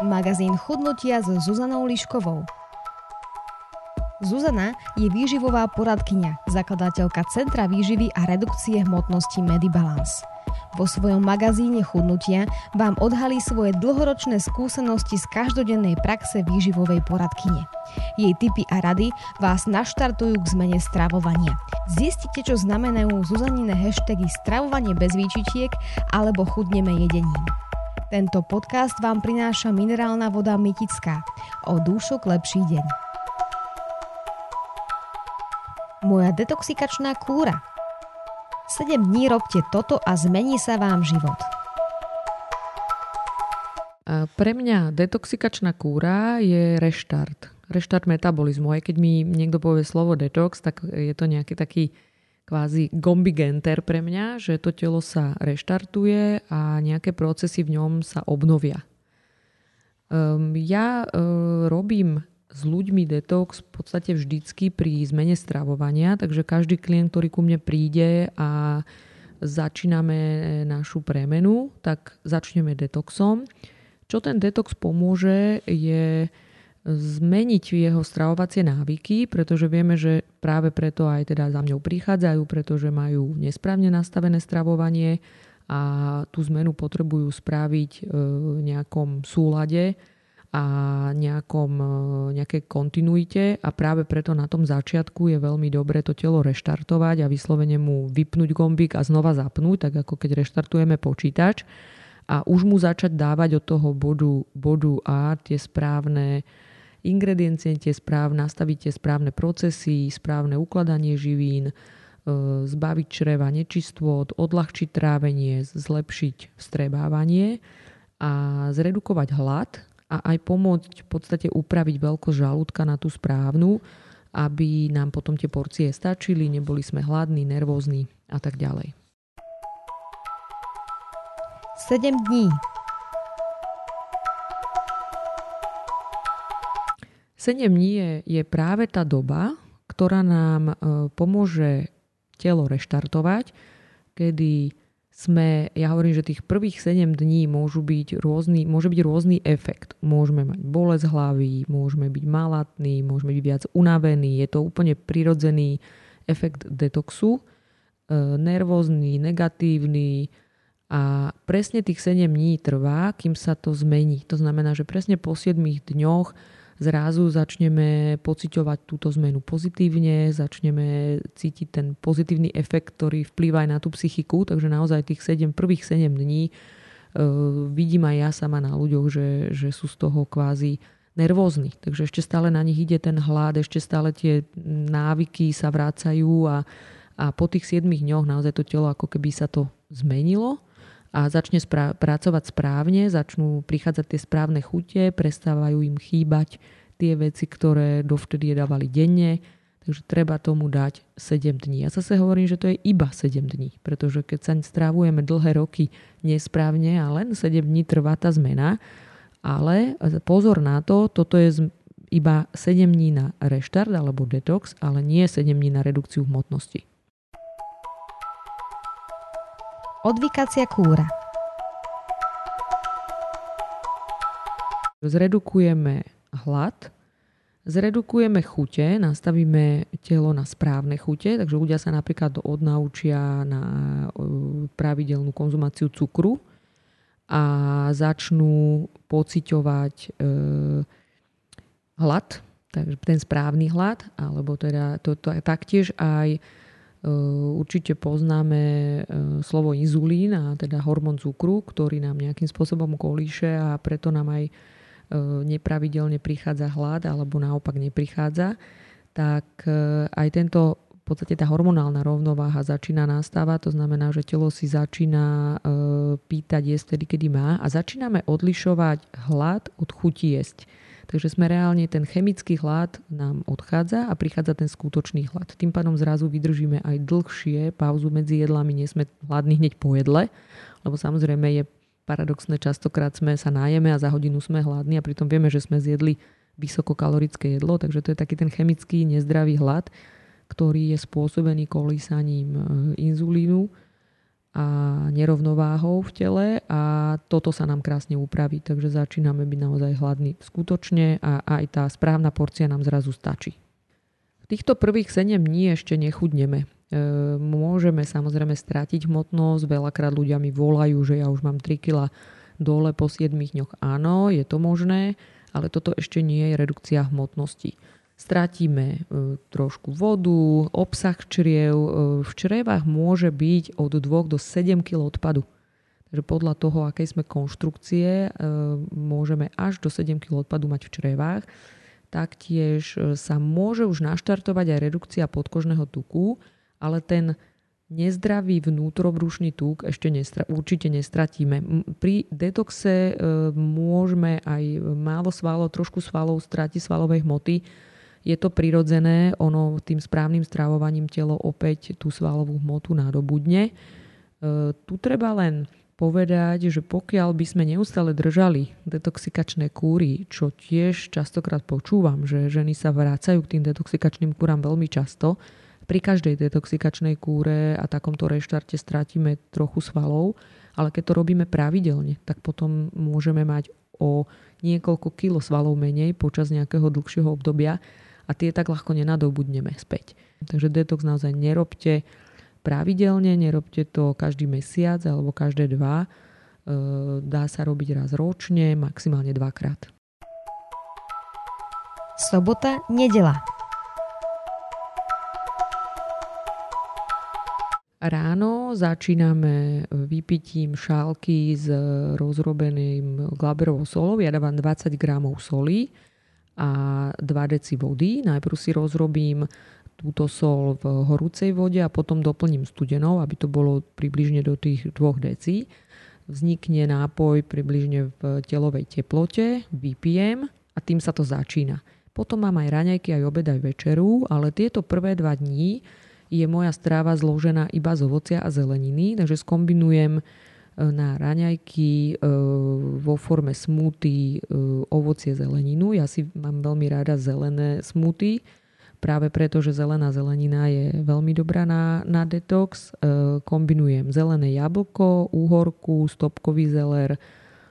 Magazín chudnutia so Zuzanou Liškovou. Zuzana je výživová poradkyňa, zakladateľka Centra výživy a redukcie hmotnosti Medibalance. Vo svojom magazíne Chudnutia vám odhalí svoje dlhoročné skúsenosti z každodennej praxe výživovej poradkyne. Jej tipy a rady vás naštartujú k zmene stravovania. Zistite, čo znamenajú Zuzanine hashtagy stravovanie bez výčitiek alebo chudneme jedením. Tento podcast vám prináša minerálna voda Mytická. O dúšok lepší deň. Moja detoxikačná kúra. 7 dní robte toto a zmení sa vám život. Pre mňa detoxikačná kúra je reštart. Reštart metabolizmu. Aj keď mi niekto povie slovo detox, tak je to nejaký taký kvázi gombigenter pre mňa, že to telo sa reštartuje a nejaké procesy v ňom sa obnovia. Um, ja uh, robím s ľuďmi detox v podstate vždycky pri zmene stravovania, takže každý klient, ktorý ku mne príde a začíname našu premenu, tak začneme detoxom. Čo ten detox pomôže je zmeniť jeho stravovacie návyky, pretože vieme, že práve preto aj teda za mňou prichádzajú, pretože majú nesprávne nastavené stravovanie a tú zmenu potrebujú spraviť v nejakom súlade a nejakom, nejakej kontinuite. A práve preto na tom začiatku je veľmi dobré to telo reštartovať a vyslovene mu vypnúť gombík a znova zapnúť, tak ako keď reštartujeme počítač. A už mu začať dávať od toho bodu, bodu A tie správne ingrediencie nastaviť tie správne procesy, správne ukladanie živín, e, zbaviť čreva nečistôt, odľahčiť trávenie, zlepšiť vstrebávanie a zredukovať hlad a aj pomôcť v podstate upraviť veľkosť žalúdka na tú správnu, aby nám potom tie porcie stačili, neboli sme hladní, nervózni a tak ďalej. 7 dní 7 dní je, je práve tá doba, ktorá nám e, pomôže telo reštartovať, kedy sme, ja hovorím, že tých prvých 7 dní môžu byť rôzny, môže byť rôzny efekt. Môžeme mať bolesť hlavy, môžeme byť malatní, môžeme byť viac unavení. Je to úplne prirodzený efekt detoxu, e, nervózny, negatívny a presne tých 7 dní trvá, kým sa to zmení. To znamená, že presne po 7 dňoch zrazu začneme pociťovať túto zmenu pozitívne, začneme cítiť ten pozitívny efekt, ktorý vplýva aj na tú psychiku, takže naozaj tých 7, prvých 7 dní uh, vidím aj ja sama na ľuďoch, že, že sú z toho kvázi nervózni. Takže ešte stále na nich ide ten hlad, ešte stále tie návyky sa vrácajú a, a po tých 7 dňoch naozaj to telo ako keby sa to zmenilo a začne spra- pracovať správne, začnú prichádzať tie správne chute, prestávajú im chýbať tie veci, ktoré dovtedy jedávali denne, takže treba tomu dať 7 dní. Ja zase hovorím, že to je iba 7 dní, pretože keď sa stravujeme dlhé roky nesprávne a len 7 dní trvá tá zmena, ale pozor na to, toto je iba 7 dní na reštart alebo detox, ale nie 7 dní na redukciu hmotnosti. Odvykacia kúra. Zredukujeme hlad, zredukujeme chute, nastavíme telo na správne chute, takže ľudia sa napríklad odnaučia na pravidelnú konzumáciu cukru a začnú pociťovať e, hlad, takže ten správny hlad, alebo teda to, to, taktiež aj určite poznáme eh, slovo inzulín a teda hormón cukru, ktorý nám nejakým spôsobom kolíše a preto nám aj eh, nepravidelne prichádza hlad alebo naopak neprichádza, tak aj tento v podstate tá hormonálna rovnováha začína nastávať, to znamená, že telo si začína pýtať jesť tedy, kedy má a začíname odlišovať hlad od chuti jesť. Takže sme reálne, ten chemický hlad nám odchádza a prichádza ten skutočný hlad. Tým pádom zrazu vydržíme aj dlhšie pauzu medzi jedlami, nie sme hladní hneď po jedle, lebo samozrejme je paradoxné, častokrát sme sa nájeme a za hodinu sme hladní a pritom vieme, že sme zjedli vysokokalorické jedlo, takže to je taký ten chemický nezdravý hlad, ktorý je spôsobený kolísaním e, inzulínu a nerovnováhou v tele a toto sa nám krásne upraví, takže začíname byť naozaj hladní skutočne a aj tá správna porcia nám zrazu stačí. V týchto prvých 7 dní ešte nechudneme. E, môžeme samozrejme stratiť hmotnosť, veľakrát ľudia mi volajú, že ja už mám 3 kg dole po 7 dňoch. Áno, je to možné, ale toto ešte nie je redukcia hmotnosti stratíme e, trošku vodu, obsah čriev. E, v črievach môže byť od 2 do 7 kg odpadu. Takže podľa toho, akej sme konštrukcie, e, môžeme až do 7 kg odpadu mať v črevách. Taktiež sa môže už naštartovať aj redukcia podkožného tuku, ale ten nezdravý vnútrobrušný tuk ešte nestra- určite nestratíme. Pri detoxe môžeme aj málo svalov, trošku svalov, strati svalovej hmoty, je to prirodzené, ono tým správnym stravovaním telo opäť tú svalovú hmotu nadobudne. E, tu treba len povedať, že pokiaľ by sme neustále držali detoxikačné kúry, čo tiež častokrát počúvam, že ženy sa vrácajú k tým detoxikačným kúram veľmi často, pri každej detoxikačnej kúre a takomto reštarte strátime trochu svalov, ale keď to robíme pravidelne, tak potom môžeme mať o niekoľko kilo svalov menej počas nejakého dlhšieho obdobia a tie tak ľahko nenadobudneme späť. Takže detox naozaj nerobte pravidelne, nerobte to každý mesiac alebo každé dva. E, dá sa robiť raz ročne, maximálne dvakrát. Sobota, nedela. Ráno začíname vypitím šálky s rozrobeným glaberovou solou. Ja dávam 20 gramov soli a 2 deci vody. Najprv si rozrobím túto sol v horúcej vode a potom doplním studenou, aby to bolo približne do tých 2 decí. Vznikne nápoj približne v telovej teplote, vypijem a tým sa to začína. Potom mám aj raňajky, aj obed, aj večeru, ale tieto prvé dva dní je moja stráva zložená iba z ovocia a zeleniny, takže skombinujem na raňajky e, vo forme smoothie e, ovocie zeleninu. Ja si mám veľmi rada zelené smoothie, práve preto, že zelená zelenina je veľmi dobrá na, na detox. E, kombinujem zelené jablko, úhorku, stopkový zeler,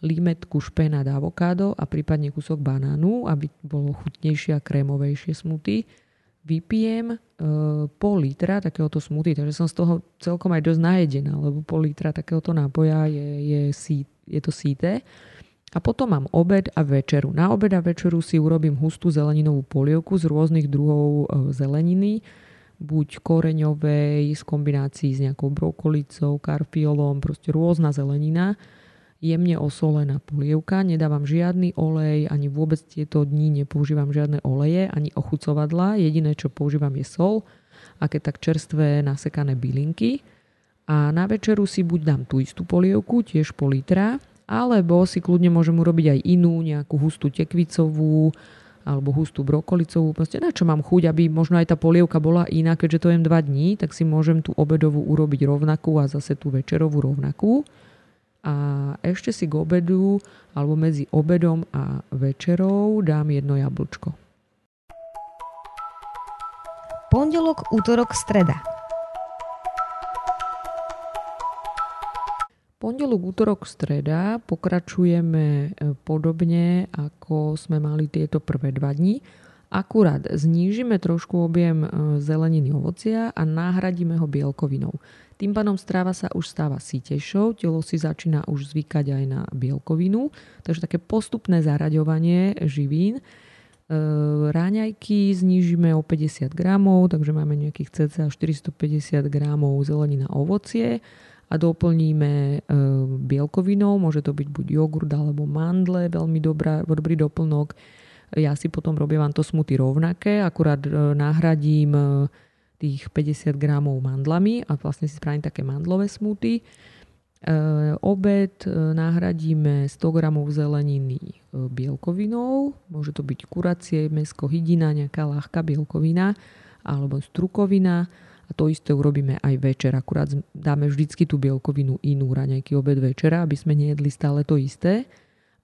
limetku, špenát, avokádo a prípadne kúsok banánu, aby bolo chutnejšie a krémovejšie smoothie vypijem e, pol litra takéhoto smuty, takže som z toho celkom aj dosť najedená, lebo pol litra takéhoto nápoja je, je, sí, je to síte. A potom mám obed a večeru. Na obed a večeru si urobím hustú zeleninovú polievku z rôznych druhov e, zeleniny, buď koreňovej, z kombinácií s nejakou brokolicou, karfiolom, proste rôzna zelenina jemne osolená polievka, nedávam žiadny olej, ani vôbec tieto dní nepoužívam žiadne oleje, ani ochucovadla, jediné čo používam je sol a keď tak čerstvé nasekané bylinky. A na večeru si buď dám tú istú polievku, tiež pol litra, alebo si kľudne môžem urobiť aj inú, nejakú hustú tekvicovú, alebo hustú brokolicovú, proste na čo mám chuť, aby možno aj tá polievka bola iná, keďže to jem 2 dní, tak si môžem tú obedovú urobiť rovnakú a zase tú večerovú rovnakú a ešte si k obedu alebo medzi obedom a večerou dám jedno jablčko. Pondelok, útorok, streda. Pondelok, útorok, streda pokračujeme e, podobne, ako sme mali tieto prvé dva dni. Akurát znížime trošku objem e, zeleniny ovocia a nahradíme ho bielkovinou. Tým pádom stráva sa už stáva sítejšou, telo si začína už zvykať aj na bielkovinu, takže také postupné zaraďovanie živín. E, ráňajky znížime o 50 gramov, takže máme nejakých cca 450 gramov zelenina ovocie a doplníme e, bielkovinou, môže to byť buď jogurt alebo mandle, veľmi dobrá, dobrý doplnok. Ja si potom robím to smuty rovnaké, akurát e, nahradím tých 50 gramov mandlami a vlastne si spravím také mandlové smuty. E, obed e, nahradíme 100 gramov zeleniny e, bielkovinou, môže to byť kuracie, mesko, hydina, nejaká ľahká bielkovina alebo strukovina a to isté urobíme aj večer, akurát dáme vždycky tú bielkovinu inú, raňajky obed večera, aby sme nejedli stále to isté.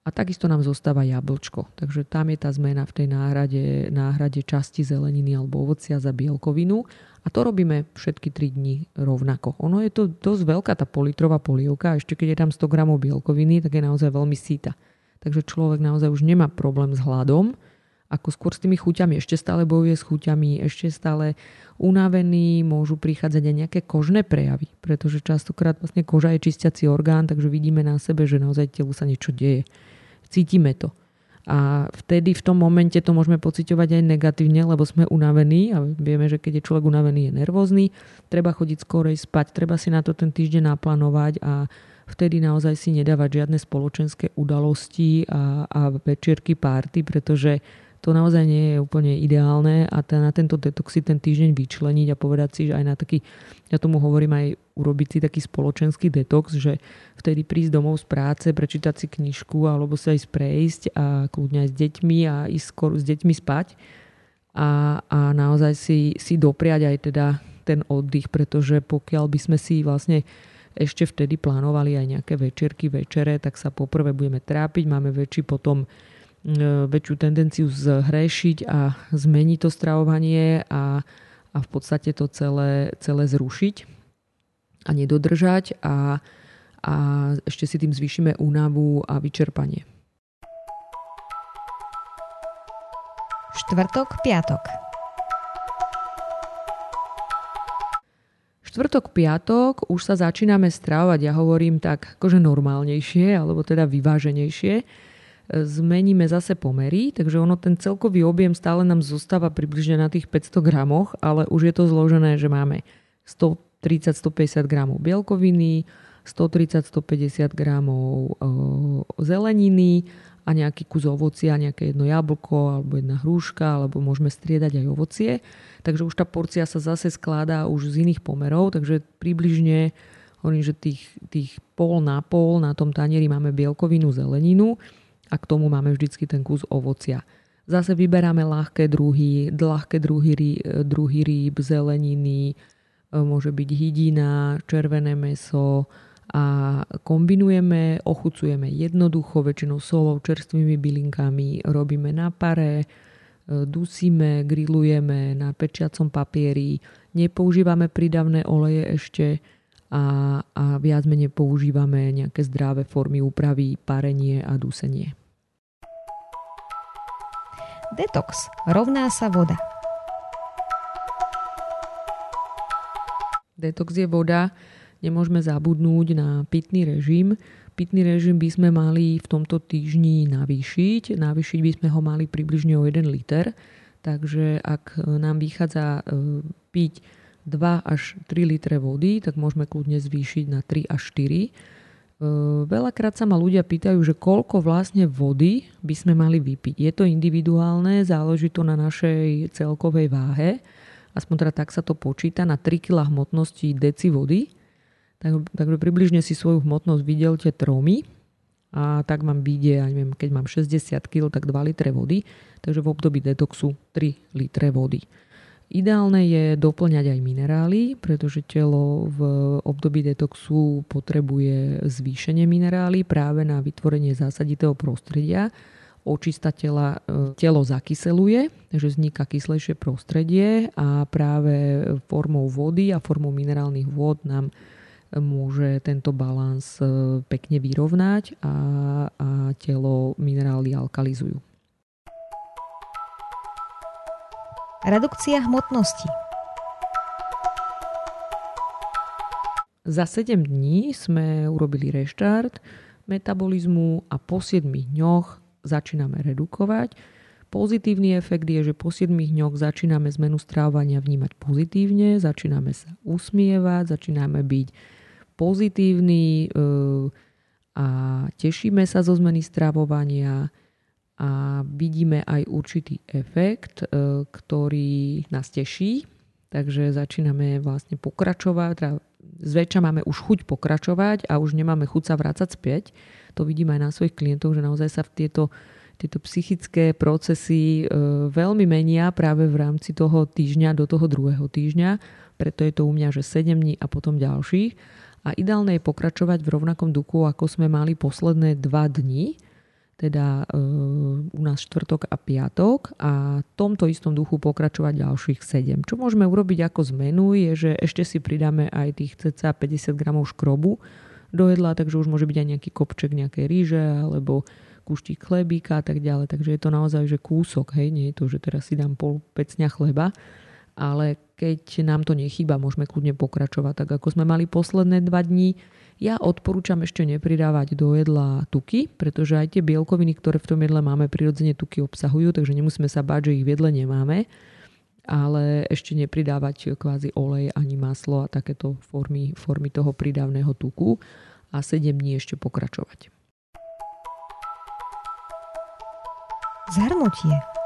A takisto nám zostáva jablčko. Takže tam je tá zmena v tej náhrade, náhrade časti zeleniny alebo ovocia za bielkovinu. A to robíme všetky 3 dní rovnako. Ono je to dosť veľká tá politrová polievka ešte keď je tam 100 gramov bielkoviny, tak je naozaj veľmi síta. Takže človek naozaj už nemá problém s hladom, ako skôr s tými chuťami. Ešte stále bojuje s chuťami, ešte stále unavený, môžu prichádzať aj nejaké kožné prejavy, pretože častokrát vlastne koža je čistiaci orgán, takže vidíme na sebe, že naozaj telu sa niečo deje. Cítime to. A vtedy v tom momente to môžeme pociťovať aj negatívne, lebo sme unavení a vieme, že keď je človek unavený, je nervózny, treba chodiť skorej spať, treba si na to ten týždeň naplánovať a vtedy naozaj si nedávať žiadne spoločenské udalosti a, a večierky, párty, pretože to naozaj nie je úplne ideálne a ten, na tento detox si ten týždeň vyčleniť a povedať si, že aj na taký, ja tomu hovorím aj urobiť si taký spoločenský detox, že vtedy prísť domov z práce, prečítať si knižku alebo sa ísť prejsť a kľudne aj s deťmi a ísť skôr s deťmi spať a, a naozaj si, si dopriať aj teda ten oddych, pretože pokiaľ by sme si vlastne ešte vtedy plánovali aj nejaké večerky, večere, tak sa poprvé budeme trápiť, máme väčší potom väčšiu tendenciu zhrešiť a zmeniť to stravovanie a, a v podstate to celé, celé zrušiť a nedodržať a, a ešte si tým zvýšime únavu a vyčerpanie. Štvrtok, piatok. Štvrtok, piatok už sa začíname stravovať, ja hovorím tak akože normálnejšie, alebo teda vyváženejšie zmeníme zase pomery, takže ono ten celkový objem stále nám zostáva približne na tých 500 gramoch, ale už je to zložené, že máme 130-150 gramov bielkoviny, 130-150 gramov zeleniny a nejaký kus ovocia, nejaké jedno jablko alebo jedna hruška, alebo môžeme striedať aj ovocie. Takže už tá porcia sa zase skladá už z iných pomerov, takže približne hovorím, že tých, tých pol na pol na tom tanieri máme bielkovinu, zeleninu a k tomu máme vždycky ten kus ovocia. Zase vyberáme ľahké druhy, ľahké druhy, druhy rýb, zeleniny, e, môže byť hydina, červené meso a kombinujeme, ochucujeme jednoducho, väčšinou solou, čerstvými bylinkami, robíme na pare, e, dusíme, grillujeme na pečiacom papieri, nepoužívame prídavné oleje ešte a, a viac menej používame nejaké zdravé formy úpravy, parenie a dusenie. Detox rovná sa voda. Detox je voda, nemôžeme zabudnúť na pitný režim. Pitný režim by sme mali v tomto týždni navýšiť. Navýšiť by sme ho mali približne o 1 liter. Takže ak nám vychádza e, piť 2 až 3 litre vody, tak môžeme kľudne zvýšiť na 3 až 4 Veľakrát sa ma ľudia pýtajú, že koľko vlastne vody by sme mali vypiť. Je to individuálne, záleží to na našej celkovej váhe. Aspoň teda tak sa to počíta na 3 kg hmotnosti deci vody. Tak, takže približne si svoju hmotnosť vydelte tromi a tak mám vyjde, ja neviem, keď mám 60 kg, tak 2 litre vody. Takže v období detoxu 3 litre vody. Ideálne je doplňať aj minerály, pretože telo v období detoxu potrebuje zvýšenie minerály práve na vytvorenie zásaditého prostredia. Očista tela, e, telo zakyseluje, takže vzniká kyslejšie prostredie a práve formou vody a formou minerálnych vôd nám môže tento balans e, pekne vyrovnať a, a telo minerály alkalizujú. Redukcia hmotnosti. Za 7 dní sme urobili reštart metabolizmu a po 7 dňoch začíname redukovať. Pozitívny efekt je, že po 7 dňoch začíname zmenu strávania vnímať pozitívne, začíname sa usmievať, začíname byť pozitívni eh, a tešíme sa zo zmeny stravovania a vidíme aj určitý efekt, e, ktorý nás teší, takže začíname vlastne pokračovať, teda zväčša máme už chuť pokračovať a už nemáme chuť sa vrácať späť. To vidíme aj na svojich klientov, že naozaj sa v tieto, tieto psychické procesy e, veľmi menia práve v rámci toho týždňa do toho druhého týždňa. Preto je to u mňa, že 7 dní a potom ďalších. A ideálne je pokračovať v rovnakom duchu, ako sme mali posledné 2 dni, teda e, u nás štvrtok a piatok a tomto istom duchu pokračovať ďalších 7. Čo môžeme urobiť ako zmenu je, že ešte si pridáme aj tých cca 50 gramov škrobu do jedla, takže už môže byť aj nejaký kopček nejakej ríže alebo kúštik chlebíka a tak ďalej. Takže je to naozaj že kúsok, hej, nie je to, že teraz si dám pol pecňa chleba, ale keď nám to nechýba, môžeme kľudne pokračovať tak, ako sme mali posledné dva dní ja odporúčam ešte nepridávať do jedla tuky, pretože aj tie bielkoviny, ktoré v tom jedle máme, prirodzene tuky obsahujú, takže nemusíme sa báť, že ich v jedle nemáme ale ešte nepridávať kvázi olej ani maslo a takéto formy, formy toho pridávneho tuku a 7 dní ešte pokračovať. Zhrnutie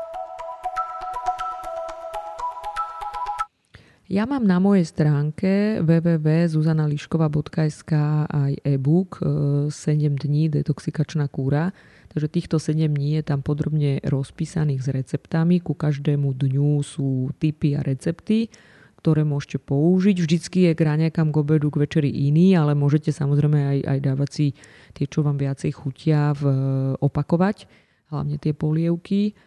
Ja mám na mojej stránke www.zuzanališkova.sk aj e-book 7 e, dní detoxikačná kúra. Takže týchto 7 dní je tam podrobne rozpísaných s receptami. Ku každému dňu sú typy a recepty, ktoré môžete použiť. Vždycky je k raňajkám, k obedu, k večeri iný, ale môžete samozrejme aj, aj dávať si tie, čo vám viacej chutia, v, opakovať. Hlavne tie polievky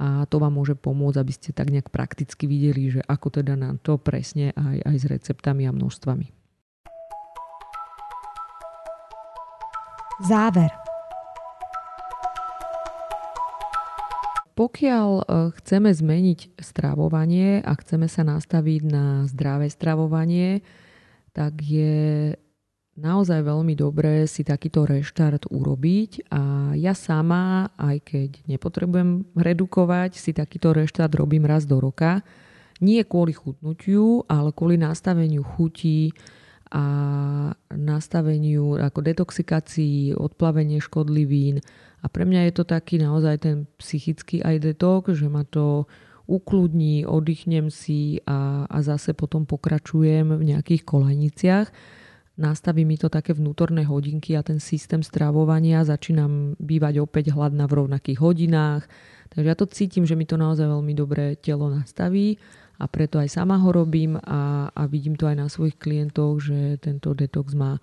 a to vám môže pomôcť, aby ste tak nejak prakticky videli, že ako teda na to presne aj, aj s receptami a množstvami. Záver. Pokiaľ e, chceme zmeniť stravovanie a chceme sa nastaviť na zdravé stravovanie, tak je naozaj veľmi dobré si takýto reštart urobiť a ja sama, aj keď nepotrebujem redukovať, si takýto reštart robím raz do roka. Nie kvôli chutnutiu, ale kvôli nastaveniu chutí a nastaveniu ako detoxikácii, odplavenie škodlivín. A pre mňa je to taký naozaj ten psychický aj detox, že ma to ukludní, oddychnem si a, a zase potom pokračujem v nejakých kolajniciach nastaví mi to také vnútorné hodinky a ten systém stravovania začínam bývať opäť hladná v rovnakých hodinách. Takže ja to cítim, že mi to naozaj veľmi dobre telo nastaví a preto aj sama ho robím a, a vidím to aj na svojich klientoch, že tento detox má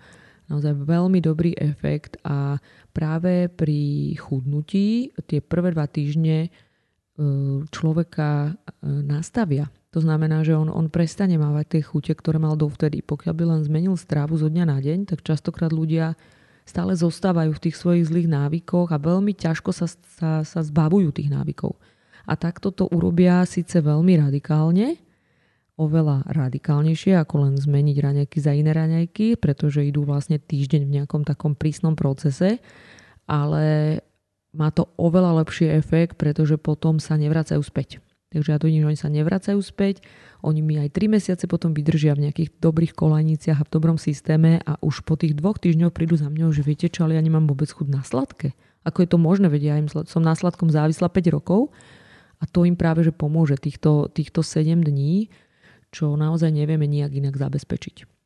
naozaj veľmi dobrý efekt a práve pri chudnutí tie prvé dva týždne e, človeka e, nastavia to znamená, že on, on prestane mávať tie chute, ktoré mal dovtedy. Pokiaľ by len zmenil strávu zo dňa na deň, tak častokrát ľudia stále zostávajú v tých svojich zlých návykoch a veľmi ťažko sa, sa, sa zbavujú tých návykov. A takto to urobia síce veľmi radikálne, oveľa radikálnejšie, ako len zmeniť raňajky za iné raňajky, pretože idú vlastne týždeň v nejakom takom prísnom procese, ale má to oveľa lepší efekt, pretože potom sa nevracajú späť. Takže ja vidím, že oni sa nevracajú späť, oni mi aj 3 mesiace potom vydržia v nejakých dobrých kolajniciach a v dobrom systéme a už po tých dvoch týždňoch prídu za mňou, že viete čo, ale ja nemám vôbec chud na sladké. Ako je to možné, vedia, ja im som na sladkom závisla 5 rokov a to im práve že pomôže týchto, týchto 7 dní, čo naozaj nevieme nejak inak zabezpečiť.